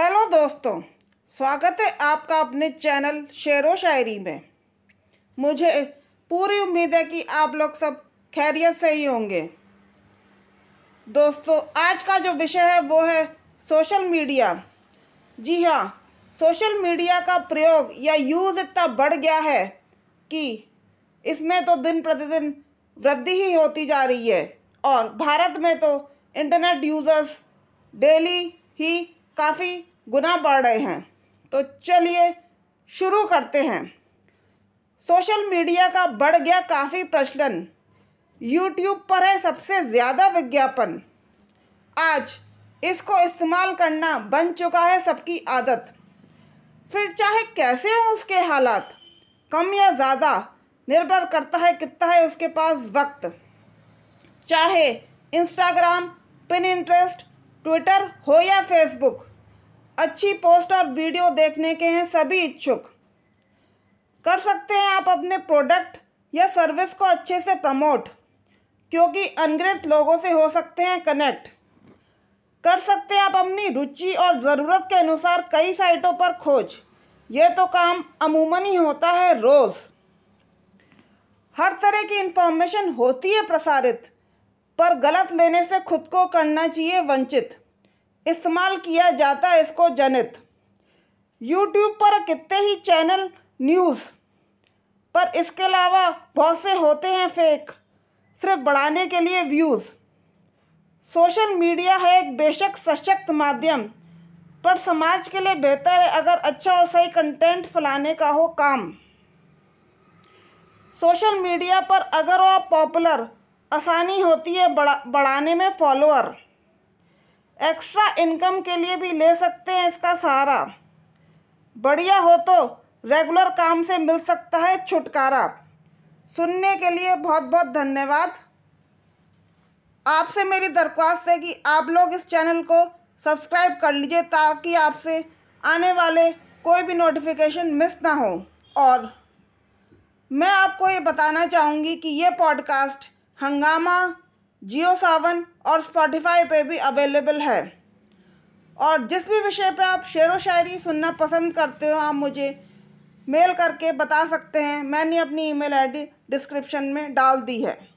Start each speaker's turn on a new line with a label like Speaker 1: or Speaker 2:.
Speaker 1: Hello दोस्तों, स्वागत है आपका अपने चैनल शेर व शायरी में। मुझे पूरी उम्मीद है कि आप लोग सब खैरियत से ही होंगे। दोस्तों, आज का जो विषय है वो है सोशल मीडिया। जी हाँ सोशल मीडिया का प्रयोग या यूज़ इतना बढ़ गया है कि इसमें तो दिन प्रतिदिन वृद्धि ही होती जा रही है और भारत में तो इंटरनेट यूज़र्स डेली ही काफ़ी गुना बढ़ रहे हैं। तो चलिए शुरू करते हैं। सोशल मीडिया का बढ़ गया काफ़ी प्रचलन। यूट्यूब पर है सबसे ज़्यादा विज्ञापन। आज इसको इस्तेमाल करना बन चुका है सबकी आदत। फिर चाहे कैसे हों उसके हालात, कम या ज़्यादा, निर्भर करता है कितना है उसके पास वक्त। चाहे इंस्टाग्राम पिन इंटरेस्ट ट्विटर हो या फेसबुक अच्छी पोस्ट और वीडियो देखने के हैं सभी इच्छुक। कर सकते हैं आप अपने प्रोडक्ट या सर्विस को अच्छे से प्रमोट, क्योंकि अनगिनत लोगों से हो सकते हैं कनेक्ट। कर सकते हैं आप अपनी रुचि और ज़रूरत के अनुसार कई साइटों पर खोज। यह तो काम अमूमन ही होता है रोज़। हर तरह की इन्फॉर्मेशन होती है प्रसारित, पर गलत लेने से खुद को करना चाहिए वंचित। इस्तेमाल किया जाता है इसको जनित। यूट्यूब पर कितने ही चैनल न्यूज़, पर इसके अलावा बहुत से होते हैं फेक सिर्फ़ बढ़ाने के लिए व्यूज़ सोशल मीडिया है एक बेशक सशक्त माध्यम, पर समाज के लिए बेहतर है अगर अच्छा और सही कंटेंट फैलाने का हो काम। सोशल मीडिया पर अगर आप पॉपुलर आसानी होती है बढ़ा, बढ़ाने में फॉलोअर एक्स्ट्रा इनकम के लिए भी ले सकते हैं इसका सहारा। बढ़िया हो तो रेगुलर काम से मिल सकता है छुटकारा। सुनने के लिए बहुत बहुत धन्यवाद। आपसे मेरी दरख्वास्त है कि आप लोग इस चैनल को सब्सक्राइब कर लीजिए ताकि आपसे आने वाले कोई भी नोटिफिकेशन मिस ना हो। और मैं आपको ये बताना चाहूँगी कि ये पॉडकास्ट हंगामा जियो सावन और स्पॉटिफाई पे भी अवेलेबल है। और जिस भी विषय पे आप शेर व शायरी सुनना पसंद करते हो, आप मुझे मेल करके बता सकते हैं। मैंने अपनी ईमेल आईडी डिस्क्रिप्शन में डाल दी है।